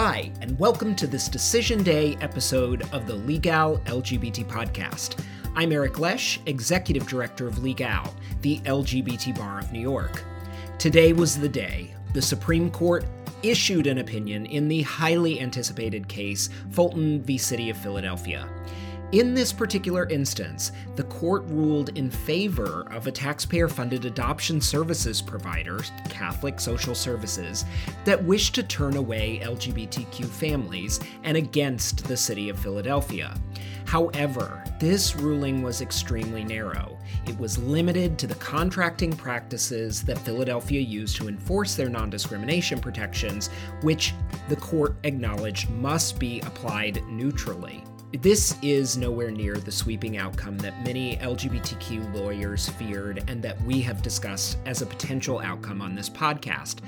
Hi, and welcome to this Decision Day episode of the Legal LGBT podcast. I'm Eric Lesh, Executive Director of Legal, the LGBT Bar of New York. Today was the day the Supreme Court issued an opinion in the highly anticipated case Fulton v. City of Philadelphia. In this particular instance, the court ruled in favor of a taxpayer funded adoption services provider, Catholic Social Services, that wished to turn away LGBTQ families and against the city of Philadelphia. However, this ruling was extremely narrow. It was limited to the contracting practices that Philadelphia used to enforce their non discrimination protections, which the court acknowledged must be applied neutrally. This is nowhere near the sweeping outcome that many LGBTQ lawyers feared and that we have discussed as a potential outcome on this podcast.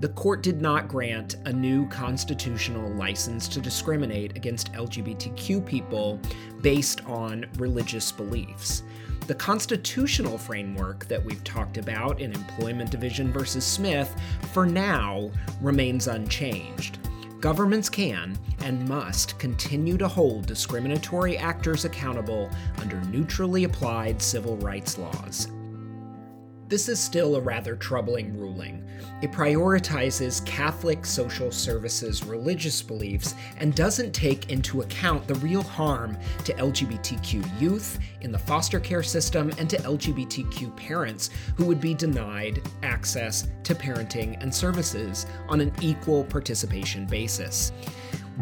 The court did not grant a new constitutional license to discriminate against LGBTQ people based on religious beliefs. The constitutional framework that we've talked about in Employment Division versus Smith for now remains unchanged. Governments can and must continue to hold discriminatory actors accountable under neutrally applied civil rights laws. This is still a rather troubling ruling. It prioritizes Catholic social services religious beliefs and doesn't take into account the real harm to LGBTQ youth in the foster care system and to LGBTQ parents who would be denied access to parenting and services on an equal participation basis.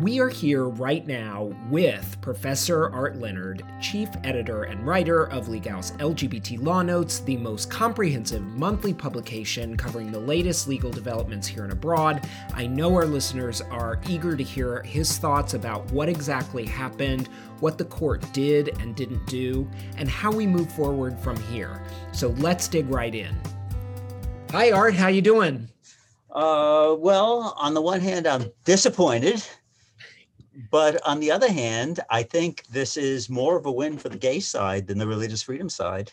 We are here right now with Professor Art Leonard, Chief Editor and Writer of Legal's LGBT Law Notes, the most comprehensive monthly publication covering the latest legal developments here and abroad. I know our listeners are eager to hear his thoughts about what exactly happened, what the court did and didn't do, and how we move forward from here. So let's dig right in. Hi Art, how you doing? Uh, well, on the one hand, I'm disappointed but on the other hand, I think this is more of a win for the gay side than the religious freedom side.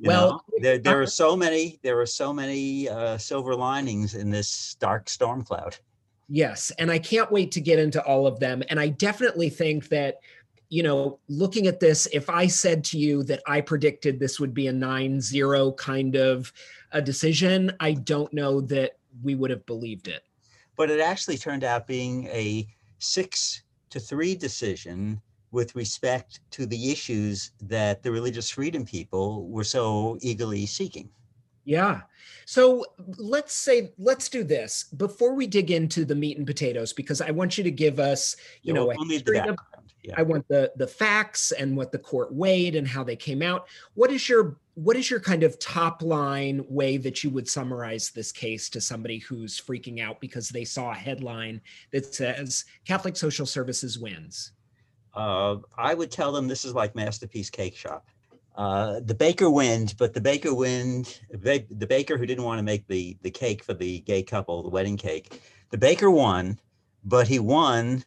You well, know, there there are so many there are so many uh, silver linings in this dark storm cloud. Yes, and I can't wait to get into all of them. And I definitely think that you know, looking at this, if I said to you that I predicted this would be a 9-0 kind of a decision, I don't know that we would have believed it. But it actually turned out being a six to three decision with respect to the issues that the religious freedom people were so eagerly seeking. Yeah. So let's say let's do this before we dig into the meat and potatoes because I want you to give us, you yeah, know, we'll of, yeah. I want the the facts and what the court weighed and how they came out. What is your what is your kind of top line way that you would summarize this case to somebody who's freaking out because they saw a headline that says Catholic Social Services wins? Uh, I would tell them this is like Masterpiece Cakeshop. Uh, the baker wins, but the baker wins. The baker who didn't want to make the the cake for the gay couple, the wedding cake, the baker won, but he won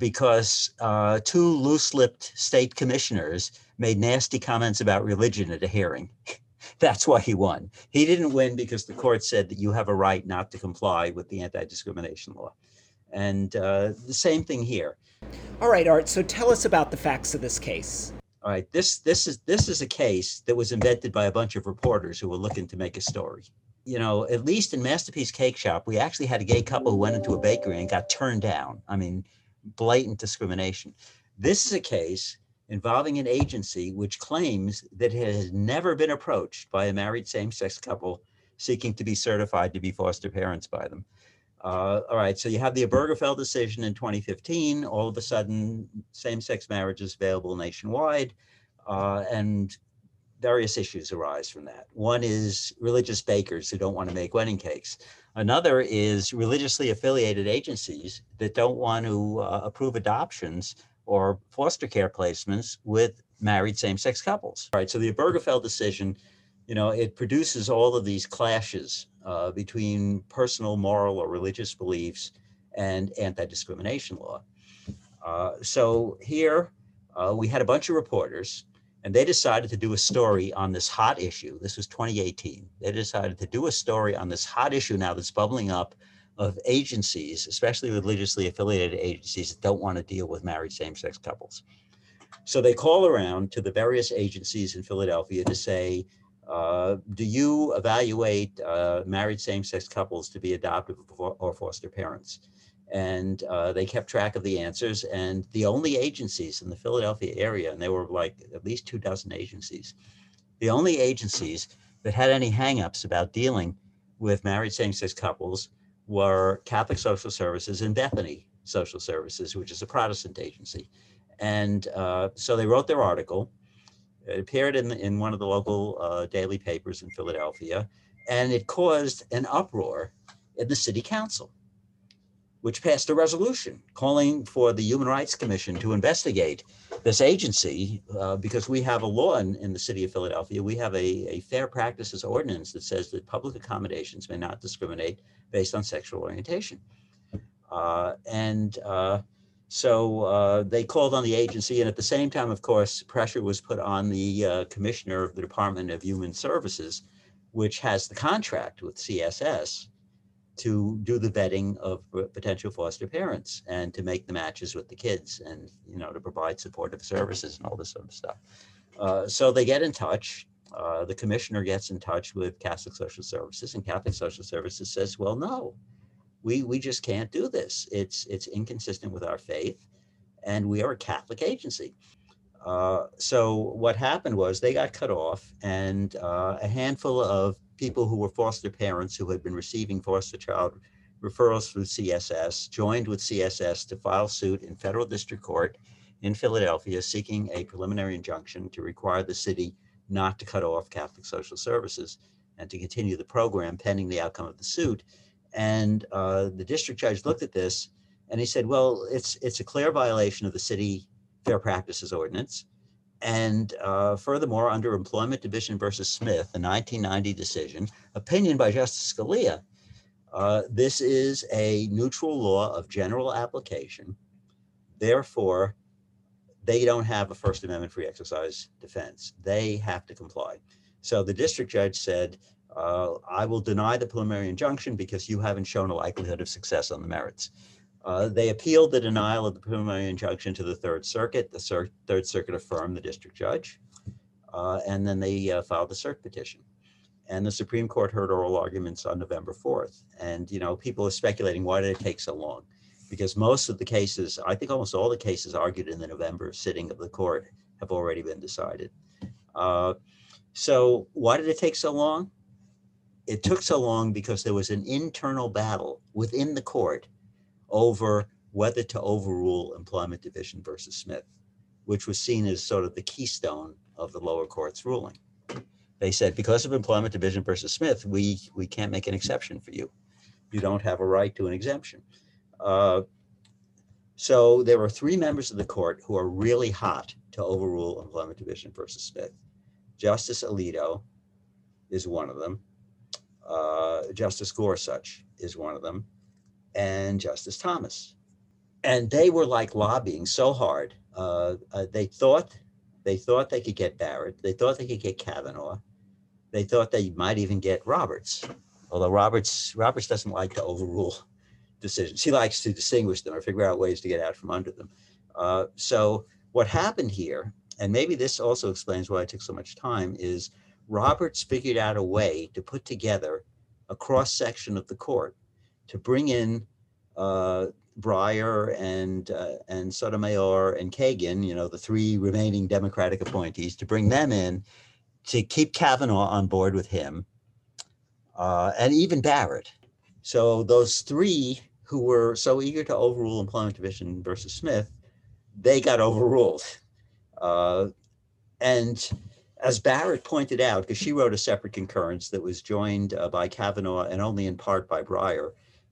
because uh, two loose-lipped state commissioners made nasty comments about religion at a hearing. That's why he won. He didn't win because the court said that you have a right not to comply with the anti-discrimination law. And uh, the same thing here. All right, Art. So tell us about the facts of this case. All right, this this is this is a case that was invented by a bunch of reporters who were looking to make a story. You know, at least in Masterpiece Cakeshop, we actually had a gay couple who went into a bakery and got turned down. I mean, blatant discrimination. This is a case involving an agency which claims that it has never been approached by a married same-sex couple seeking to be certified to be foster parents by them. Uh, all right, so you have the Obergefell decision in 2015. All of a sudden, same-sex marriage is available nationwide, uh, and various issues arise from that. One is religious bakers who don't want to make wedding cakes. Another is religiously affiliated agencies that don't want to uh, approve adoptions or foster care placements with married same-sex couples. All right, so the Obergefell decision, you know, it produces all of these clashes uh, between personal, moral, or religious beliefs and anti-discrimination law. Uh, so here uh, we had a bunch of reporters and they decided to do a story on this hot issue. This was 2018. They decided to do a story on this hot issue now that's bubbling up of agencies, especially religiously affiliated agencies that don't want to deal with married same-sex couples. So they call around to the various agencies in Philadelphia to say, uh, do you evaluate uh, married same-sex couples to be adoptive or foster parents? And uh, they kept track of the answers. And the only agencies in the Philadelphia area, and there were like at least two dozen agencies, the only agencies that had any hangups about dealing with married same-sex couples were Catholic Social Services and Bethany Social Services, which is a Protestant agency. And uh, so they wrote their article it appeared in, in one of the local uh, daily papers in Philadelphia, and it caused an uproar in the city council, which passed a resolution calling for the Human Rights Commission to investigate this agency uh, because we have a law in, in the city of Philadelphia. We have a, a fair practices ordinance that says that public accommodations may not discriminate based on sexual orientation. Uh, and uh, so uh, they called on the agency, and at the same time, of course, pressure was put on the uh, commissioner of the Department of Human Services, which has the contract with CSS to do the vetting of potential foster parents and to make the matches with the kids and you know to provide supportive services and all this sort of stuff. Uh, so they get in touch. Uh, the commissioner gets in touch with Catholic Social Services, and Catholic Social Services says, "Well, no, we we just can't do this. It's it's inconsistent with our faith, and we are a Catholic agency. Uh, so what happened was they got cut off, and uh, a handful of people who were foster parents who had been receiving foster child referrals through CSS joined with CSS to file suit in federal district court in Philadelphia seeking a preliminary injunction to require the city not to cut off Catholic social services and to continue the program pending the outcome of the suit. And uh, the district judge looked at this and he said, well, it's, it's a clear violation of the city fair practices ordinance. And uh, furthermore, under Employment Division versus Smith, a 1990 decision, opinion by Justice Scalia, uh, this is a neutral law of general application. Therefore, they don't have a First Amendment free exercise defense. They have to comply. So the district judge said, uh, I will deny the preliminary injunction because you haven't shown a likelihood of success on the merits. Uh, they appealed the denial of the preliminary injunction to the Third Circuit. The Cir Third Circuit affirmed the district judge, uh, and then they uh, filed the cert petition. And the Supreme Court heard oral arguments on November 4th. And, you know, people are speculating, why did it take so long? Because most of the cases, I think almost all the cases argued in the November sitting of the court have already been decided. Uh, so why did it take so long? it took so long because there was an internal battle within the court over whether to overrule employment division versus Smith, which was seen as sort of the keystone of the lower court's ruling. They said, because of employment division versus Smith, we, we can't make an exception for you. You don't have a right to an exemption. Uh, so there are three members of the court who are really hot to overrule employment division versus Smith. Justice Alito is one of them. Uh, Justice Gorsuch is one of them, and Justice Thomas. And they were like lobbying so hard. Uh, uh, they thought they thought they could get Barrett. They thought they could get Kavanaugh. They thought they might even get Roberts. Although Roberts Roberts doesn't like to overrule decisions. He likes to distinguish them or figure out ways to get out from under them. Uh, so what happened here, and maybe this also explains why it took so much time, is Roberts figured out a way to put together a cross section of the court to bring in uh, Breyer and uh, and Sotomayor and Kagan, you know, the three remaining Democratic appointees, to bring them in to keep Kavanaugh on board with him, uh, and even Barrett. So those three who were so eager to overrule Employment Division versus Smith, they got overruled, uh, and as Barrett pointed out, because she wrote a separate concurrence that was joined uh, by Kavanaugh and only in part by Breyer,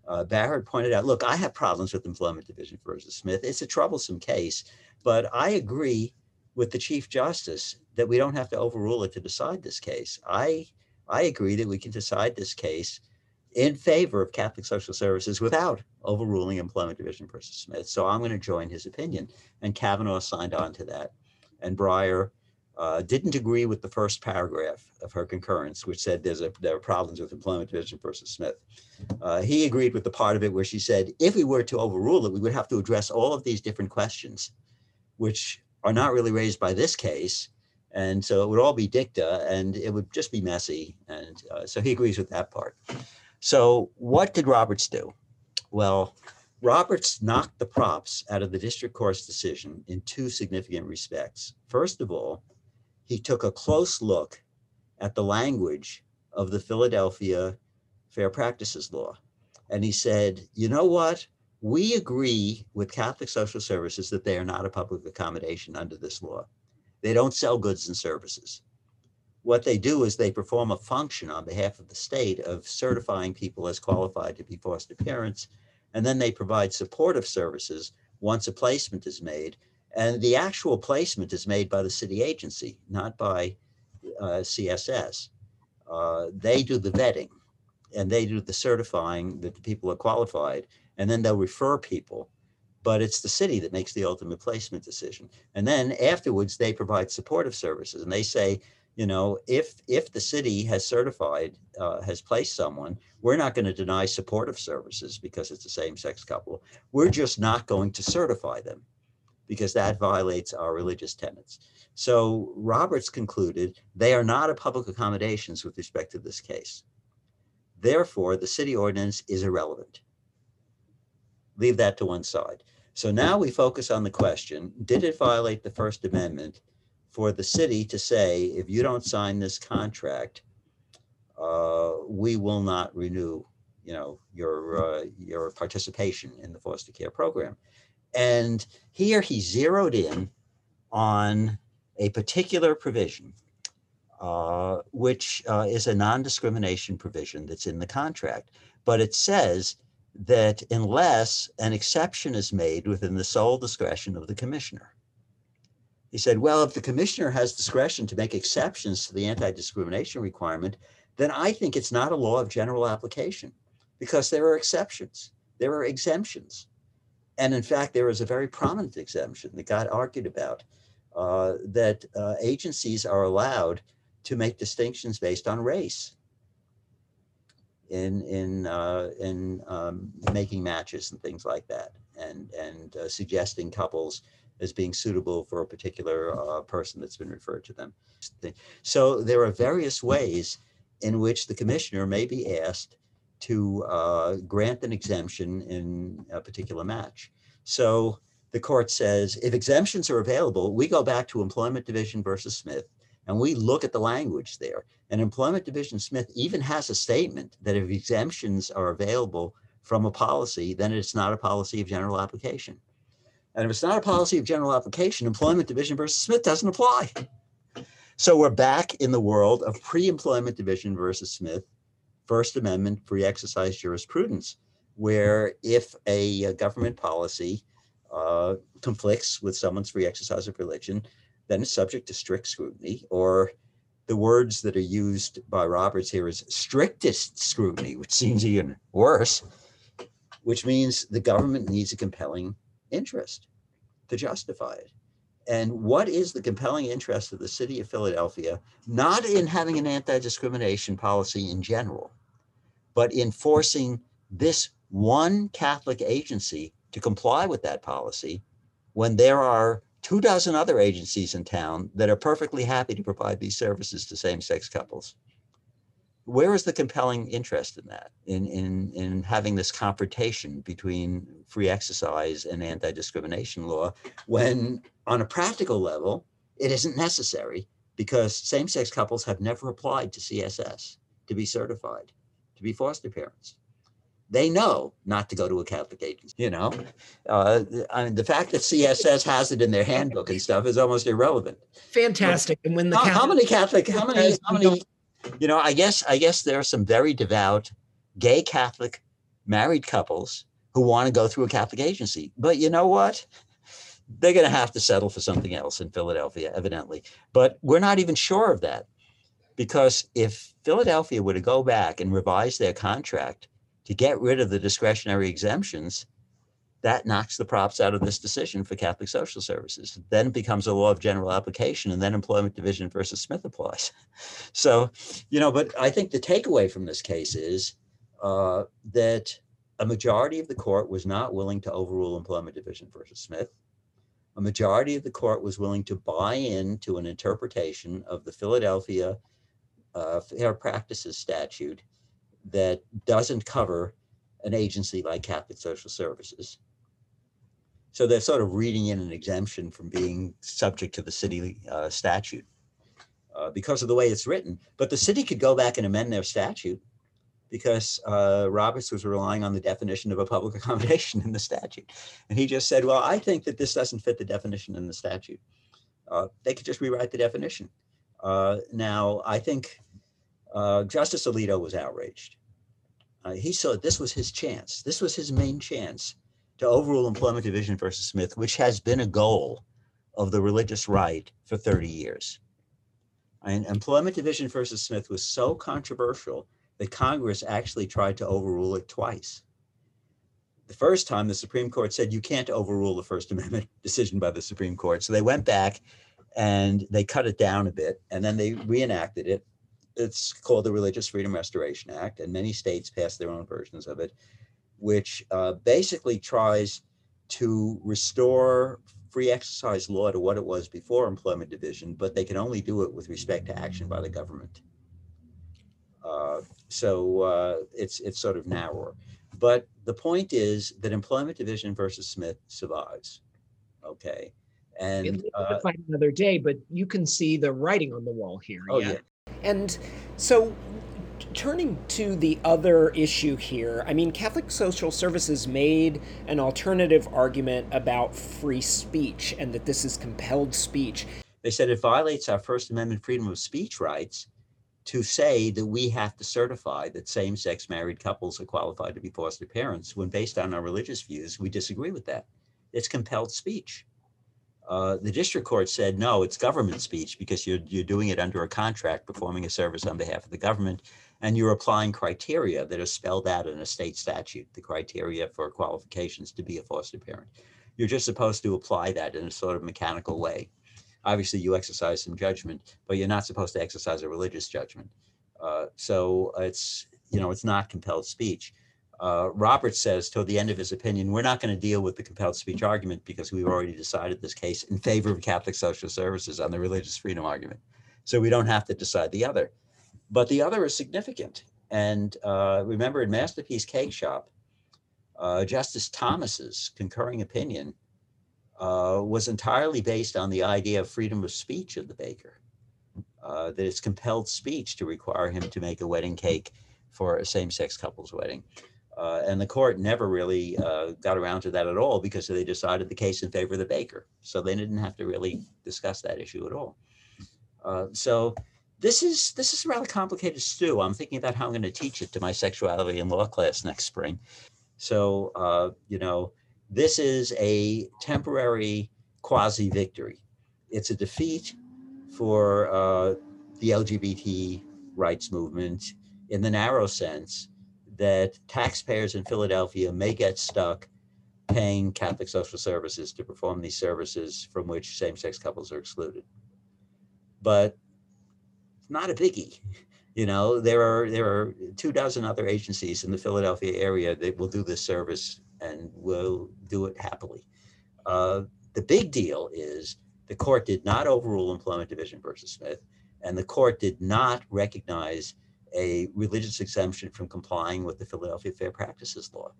uh, Barrett pointed out, look, I have problems with employment division versus Smith. It's a troublesome case, but I agree with the Chief Justice that we don't have to overrule it to decide this case. I, I agree that we can decide this case in favor of Catholic social services without overruling employment division versus Smith. So I'm going to join his opinion. And Kavanaugh signed on to that. And Breyer uh, didn't agree with the first paragraph of her concurrence, which said there's a, there are problems with employment division versus Smith. Uh, he agreed with the part of it where she said, if we were to overrule it, we would have to address all of these different questions, which are not really raised by this case. And so it would all be dicta and it would just be messy. And uh, so he agrees with that part. So what did Roberts do? Well, Roberts knocked the props out of the district court's decision in two significant respects. First of all, he took a close look at the language of the Philadelphia Fair Practices Law. And he said, you know what? We agree with Catholic Social Services that they are not a public accommodation under this law. They don't sell goods and services. What they do is they perform a function on behalf of the state of certifying people as qualified to be foster parents. And then they provide supportive services once a placement is made and the actual placement is made by the city agency, not by uh, CSS. Uh, they do the vetting and they do the certifying that the people are qualified, and then they'll refer people. But it's the city that makes the ultimate placement decision. And then afterwards, they provide supportive services, and they say, you know, if if the city has certified, uh, has placed someone, we're not going to deny supportive services because it's a same-sex couple. We're just not going to certify them because that violates our religious tenets. So Roberts concluded they are not a public accommodations with respect to this case. Therefore, the city ordinance is irrelevant. Leave that to one side. So now we focus on the question, did it violate the First Amendment for the city to say, if you don't sign this contract, uh, we will not renew, you know, your, uh, your participation in the foster care program. And here he zeroed in on a particular provision, uh, which uh, is a non-discrimination provision that's in the contract. But it says that unless an exception is made within the sole discretion of the commissioner. He said, well, if the commissioner has discretion to make exceptions to the anti-discrimination requirement, then I think it's not a law of general application because there are exceptions, there are exemptions. And in fact, there is a very prominent exemption that got argued about uh, that uh, agencies are allowed to make distinctions based on race in in uh, in um, making matches and things like that, and and uh, suggesting couples as being suitable for a particular uh, person that's been referred to them. So there are various ways in which the commissioner may be asked to uh, grant an exemption in a particular match. So the court says if exemptions are available, we go back to Employment Division versus Smith and we look at the language there. And Employment Division Smith even has a statement that if exemptions are available from a policy, then it's not a policy of general application. And if it's not a policy of general application, Employment Division versus Smith doesn't apply. So we're back in the world of pre-employment division versus Smith First Amendment free exercise jurisprudence, where if a, a government policy uh, conflicts with someone's free exercise of religion, then it's subject to strict scrutiny, or the words that are used by Roberts here is strictest scrutiny, which seems even worse, which means the government needs a compelling interest to justify it. And what is the compelling interest of the city of Philadelphia, not in having an anti-discrimination policy in general, but in forcing this one Catholic agency to comply with that policy when there are two dozen other agencies in town that are perfectly happy to provide these services to same-sex couples. Where is the compelling interest in that, in, in, in having this confrontation between free exercise and anti-discrimination law, when on a practical level, it isn't necessary because same-sex couples have never applied to CSS to be certified, to be foster parents they know not to go to a Catholic agency. You know, uh, I mean, the fact that CSS has it in their handbook and stuff is almost irrelevant. Fantastic. And when the how, Catholic, how many Catholic, how many, how many, you know, I guess, I guess there are some very devout gay Catholic married couples who want to go through a Catholic agency. But you know what? They're going to have to settle for something else in Philadelphia, evidently. But we're not even sure of that because if Philadelphia were to go back and revise their contract to get rid of the discretionary exemptions, that knocks the props out of this decision for Catholic Social Services. Then it becomes a law of general application, and then Employment Division versus Smith applies. So, you know, but I think the takeaway from this case is uh, that a majority of the court was not willing to overrule Employment Division versus Smith. A majority of the court was willing to buy into an interpretation of the Philadelphia uh, Fair Practices Statute that doesn't cover an agency like Catholic Social Services. So they're sort of reading in an exemption from being subject to the city uh, statute uh, because of the way it's written. But the city could go back and amend their statute because uh, Roberts was relying on the definition of a public accommodation in the statute. And he just said, well, I think that this doesn't fit the definition in the statute. Uh, they could just rewrite the definition. Uh, now, I think uh, Justice Alito was outraged. Uh, he saw this was his chance. This was his main chance to overrule Employment Division versus Smith, which has been a goal of the religious right for 30 years. And Employment Division versus Smith was so controversial that Congress actually tried to overrule it twice. The first time the Supreme Court said you can't overrule the First Amendment decision by the Supreme Court. So they went back and they cut it down a bit and then they reenacted it. It's called the Religious Freedom Restoration Act, and many states passed their own versions of it, which uh, basically tries to restore free exercise law to what it was before employment division, but they can only do it with respect to action by the government. Uh, so uh, it's it's sort of narrower. But the point is that employment division versus Smith survives. Okay. And uh, find another day, but you can see the writing on the wall here. Oh, yeah. yeah. And so turning to the other issue here, I mean, Catholic Social Services made an alternative argument about free speech and that this is compelled speech. They said it violates our First Amendment freedom of speech rights to say that we have to certify that same sex married couples are qualified to be foster parents when, based on our religious views, we disagree with that. It's compelled speech. Uh, the district court said, no, it's government speech because you're, you're doing it under a contract, performing a service on behalf of the government, and you're applying criteria that are spelled out in a state statute, the criteria for qualifications to be a foster parent. You're just supposed to apply that in a sort of mechanical way obviously you exercise some judgment, but you're not supposed to exercise a religious judgment. Uh, so it's you know it's not compelled speech. Uh, Roberts says toward the end of his opinion, we're not going to deal with the compelled speech argument because we've already decided this case in favor of Catholic social services on the religious freedom argument. So we don't have to decide the other. But the other is significant. And uh, remember, in Masterpiece Cakeshop, uh, Justice Thomas's concurring opinion uh, was entirely based on the idea of freedom of speech of the baker. Uh, that it's compelled speech to require him to make a wedding cake for a same-sex couple's wedding. Uh, and the court never really uh, got around to that at all because they decided the case in favor of the baker. So they didn't have to really discuss that issue at all. Uh, so this is this is a rather complicated stew. I'm thinking about how I'm going to teach it to my sexuality and law class next spring. So uh, you know, this is a temporary quasi victory. It's a defeat for uh, the LGBT rights movement in the narrow sense that taxpayers in Philadelphia may get stuck paying Catholic social services to perform these services from which same sex couples are excluded. But it's not a biggie. You know, there are there are two dozen other agencies in the Philadelphia area that will do this service and will do it happily. Uh, the big deal is the court did not overrule Employment Division versus Smith, and the court did not recognize a religious exemption from complying with the Philadelphia Fair Practices Law.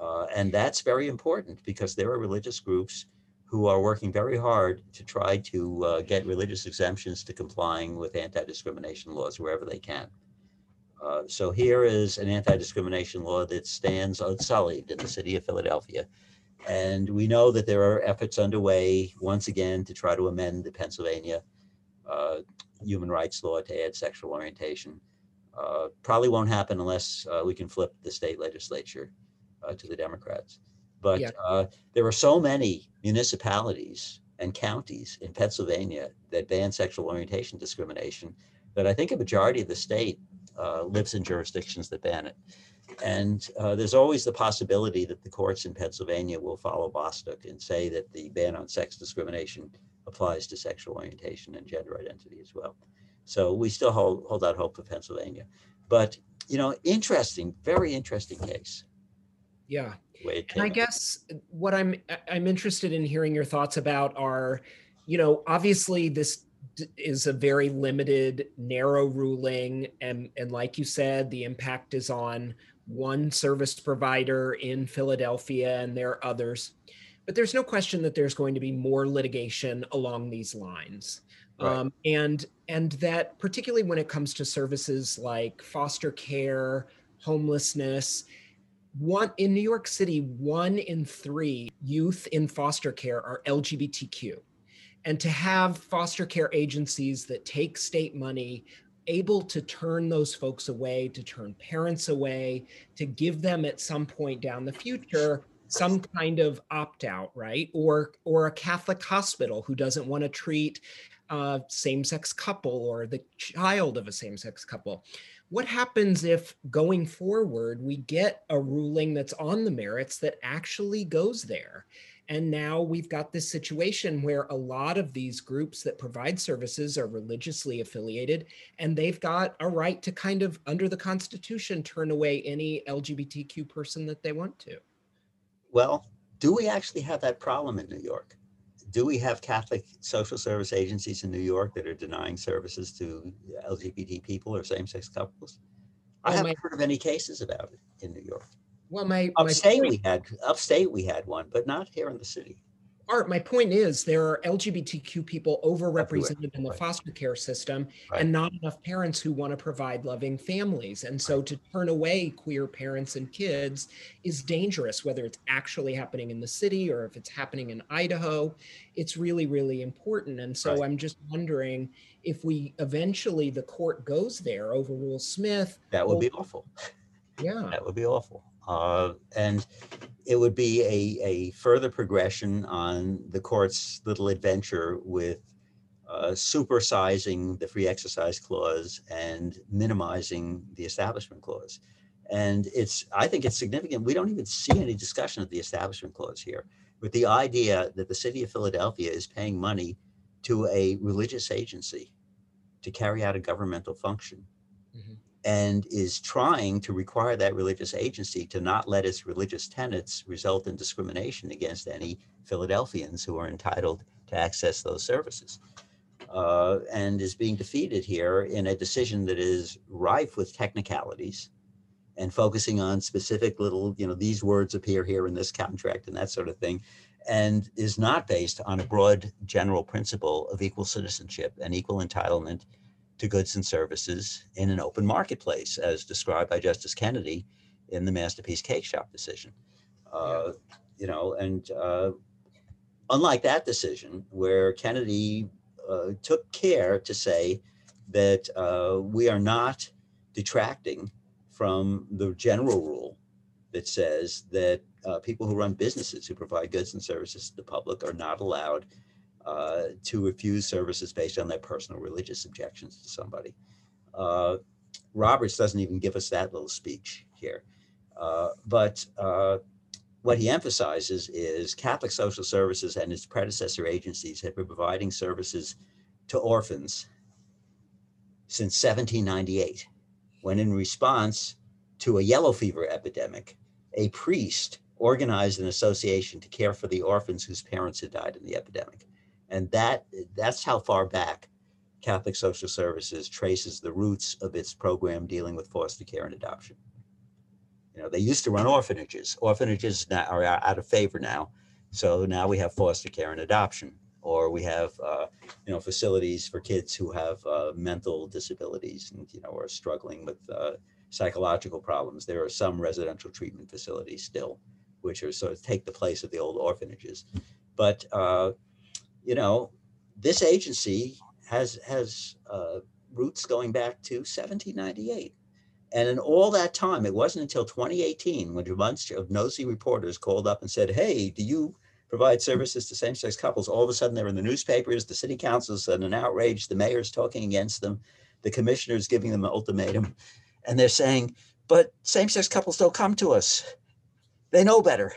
Uh, and that's very important because there are religious groups who are working very hard to try to uh, get religious exemptions to complying with anti-discrimination laws wherever they can. Uh, so here is an anti-discrimination law that stands unsullied in the city of Philadelphia. And we know that there are efforts underway once again to try to amend the Pennsylvania uh, human rights law to add sexual orientation. Uh, probably won't happen unless uh, we can flip the state legislature uh, to the Democrats. But yeah. Uh, there are so many municipalities and counties in Pennsylvania that ban sexual orientation discrimination that I think a majority of the state uh, lives in jurisdictions that ban it. and uh, there's always the possibility that the courts in Pennsylvania will follow Bostock and say that the ban on sex discrimination applies to sexual orientation and gender identity as well. So we still hold, hold out hope for Pennsylvania. But, you know, interesting, very interesting case. Yeah. And I guess what I'm I'm interested in hearing your thoughts about are, you know, obviously this is a very limited, narrow ruling, and and like you said, the impact is on one service provider in Philadelphia, and there are others. But there's no question that there's going to be more litigation along these lines. Right. Um, and and that particularly when it comes to services like foster care, homelessness, one in New York City, one in three youth in foster care are LGBTQ. And to have foster care agencies that take state money able to turn those folks away, to turn parents away, to give them at some point down the future some kind of opt out, right? Or or a Catholic hospital who doesn't want to treat a same-sex couple or the child of a same-sex couple. What happens if going forward we get a ruling that's on the merits that actually goes there? And now we've got this situation where a lot of these groups that provide services are religiously affiliated, and they've got a right to kind of, under the Constitution, turn away any LGBTQ person that they want to. Well, do we actually have that problem in New York? Do we have Catholic social service agencies in New York that are denying services to uh, LGBT people or same sex couples? I haven't my, heard of any cases about it in New York. Well, my upstate my we had upstate we had one, but not here in the city. Art, my point is there are LGBTQ people overrepresented in the right. foster care system right. and not enough parents who want to provide loving families. And so to turn away queer parents and kids is dangerous, whether it's actually happening in the city or if it's happening in Idaho. It's really, really important. And so right. I'm just wondering if we eventually the court goes there, overrule Smith. That would be awful. Yeah. That would be awful. Uh, and it would be a, a further progression on the court's little adventure with uh, supersizing the free exercise clause and minimizing the establishment clause. And it's, I think it's significant. We don't even see any discussion of the establishment clause here with the idea that the city of Philadelphia is paying money to a religious agency to carry out a governmental function. Mm-hmm and is trying to require that religious agency to not let its religious tenets result in discrimination against any Philadelphians who are entitled to access those services. Uh, and is being defeated here in a decision that is rife with technicalities and focusing on specific little, you know, these words appear here in this contract and that sort of thing, and is not based on a broad general principle of equal citizenship and equal entitlement to goods and services in an open marketplace, as described by Justice Kennedy in the Masterpiece Cakeshop decision. Uh, you know, and uh, unlike that decision, where Kennedy uh, took care to say that uh, we are not detracting from the general rule that says that uh, people who run businesses who provide goods and services to the public are not allowed uh, to refuse services based on their personal religious objections to somebody. Uh, Roberts doesn't even give us that little speech here. Uh, but uh, what he emphasizes is Catholic Social Services and its predecessor agencies have been providing services to orphans since 1798, when in response to a yellow fever epidemic, a priest organized an association to care for the orphans whose parents had died in the epidemic and that that's how far back Catholic Social Services traces the roots of its program dealing with foster care and adoption. You know, they used to run orphanages. Orphanages now are out of favor now, so now we have foster care and adoption, or we have uh, you know facilities for kids who have uh, mental disabilities and you know are struggling with uh, psychological problems. There are some residential treatment facilities still, which are sort of take the place of the old orphanages, but uh, you know, this agency has has uh, roots going back to 1798. And in all that time, it wasn't until 2018 when a bunch of nosy reporters called up and said, Hey, do you provide services to same sex couples? All of a sudden, they're in the newspapers, the city council's in an outrage, the mayor's talking against them, the commissioner's giving them an ultimatum. And they're saying, but same-sex couples don't come to us. They know better.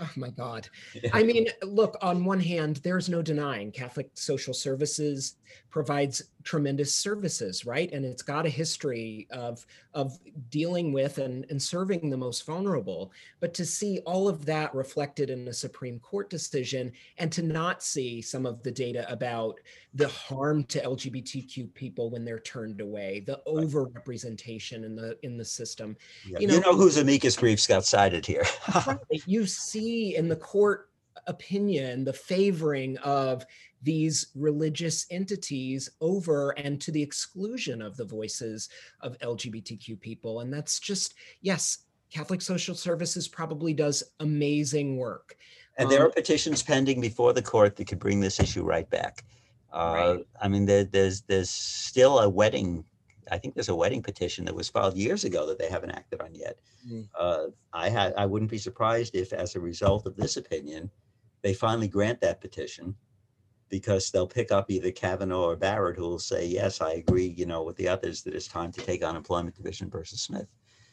Oh my God. I mean, look, on one hand, there's no denying Catholic Social Services provides tremendous services, right? And it's got a history of, of dealing with and, and serving the most vulnerable. But to see all of that reflected in a Supreme Court decision and to not see some of the data about the harm to LGBTQ people when they're turned away, the overrepresentation in the in the system. Yeah. You, know, you know whose amicus briefs got cited here. you see in the court opinion the favoring of these religious entities over and to the exclusion of the voices of LGBTQ people. And that's just, yes, Catholic Social Services probably does amazing work. And there um, are petitions pending before the court that could bring this issue right back. Uh, right. I mean, there, there's there's still a wedding. I think there's a wedding petition that was filed years ago that they haven't acted on yet. Mm. Uh, I had I wouldn't be surprised if, as a result of this opinion, they finally grant that petition because they'll pick up either Kavanaugh or Barrett who will say, yes, I agree, you know, with the others that it's time to take on employment division versus Smith.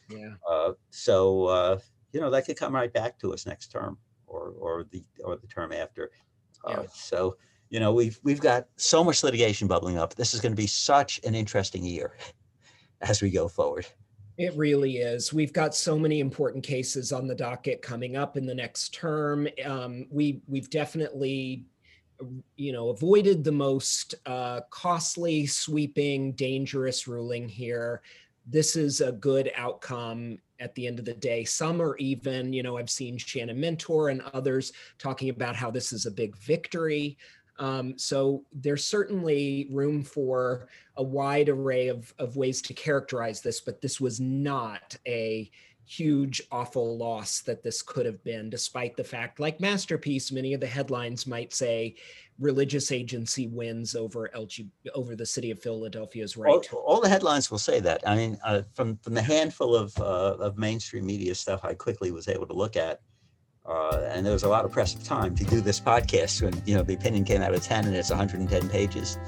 Yeah. Uh, so, uh, you know, that could come right back to us next term or, or the, or the term after. Uh, yeah. So, you know, we've, we've got so much litigation bubbling up. This is going to be such an interesting year as we go forward. It really is. We've got so many important cases on the docket coming up in the next term. Um, we we've definitely you know, avoided the most uh, costly, sweeping, dangerous ruling here. This is a good outcome at the end of the day. Some are even, you know, I've seen Shannon Minter and others talking about how this is a big victory. Um, so there's certainly room for a wide array of, of ways to characterize this, but this was not a huge, awful loss that this could have been, despite the fact, like Masterpiece, many of the headlines might say religious agency wins over LG over the city of Philadelphia's right. All, all the headlines will say that. I mean, uh, from from the handful of uh, of mainstream media stuff I quickly was able to look at, uh, and there was a lot of press of time to do this podcast when you know the opinion came out of ten and it's 110 pages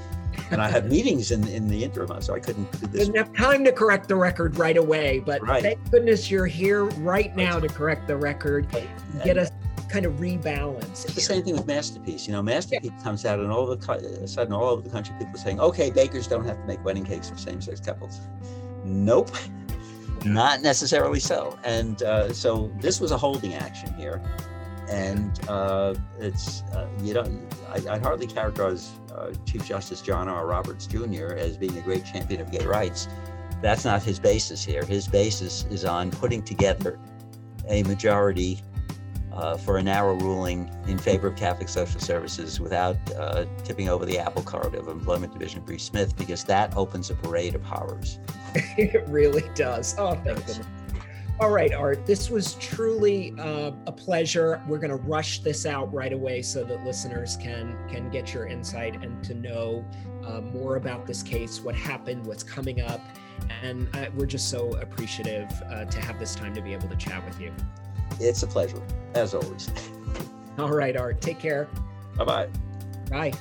and I had meetings in, in the interim, so I couldn't do this. Didn't have time to correct the record right away, but right. thank goodness you're here right now to correct the record, get us kind of rebalanced. It's here. the same thing with Masterpiece. You know, Masterpiece yeah. comes out, and all of a sudden, all over the country, people are saying, "Okay, bakers don't have to make wedding cakes for same-sex couples." Nope, not necessarily so. And uh, so this was a holding action here, and uh, it's uh, you know, I, I hardly characterize uh, Chief Justice John R. Roberts Jr. as being a great champion of gay rights. That's not his basis here. His basis is on putting together a majority uh, for a narrow ruling in favor of Catholic social services without uh, tipping over the apple cart of Employment Division v. Smith, because that opens a parade of horrors. it really does. Oh, thank goodness. All right, Art, this was truly uh, a pleasure. We're going to rush this out right away so that listeners can can get your insight and to know uh, more about this case, what happened, what's coming up, and uh, we're just so appreciative uh, to have this time to be able to chat with you. It's a pleasure, as always. All right, Art. Take care. Bye-bye. Bye.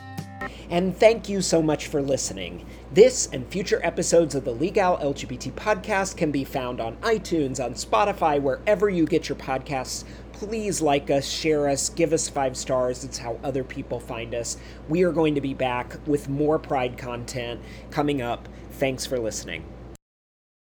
And thank you so much for listening. This and future episodes of the Legal LGBT podcast can be found on iTunes, on Spotify, wherever you get your podcasts. Please like us, share us, give us five stars. It's how other people find us. We are going to be back with more Pride content coming up. Thanks for listening.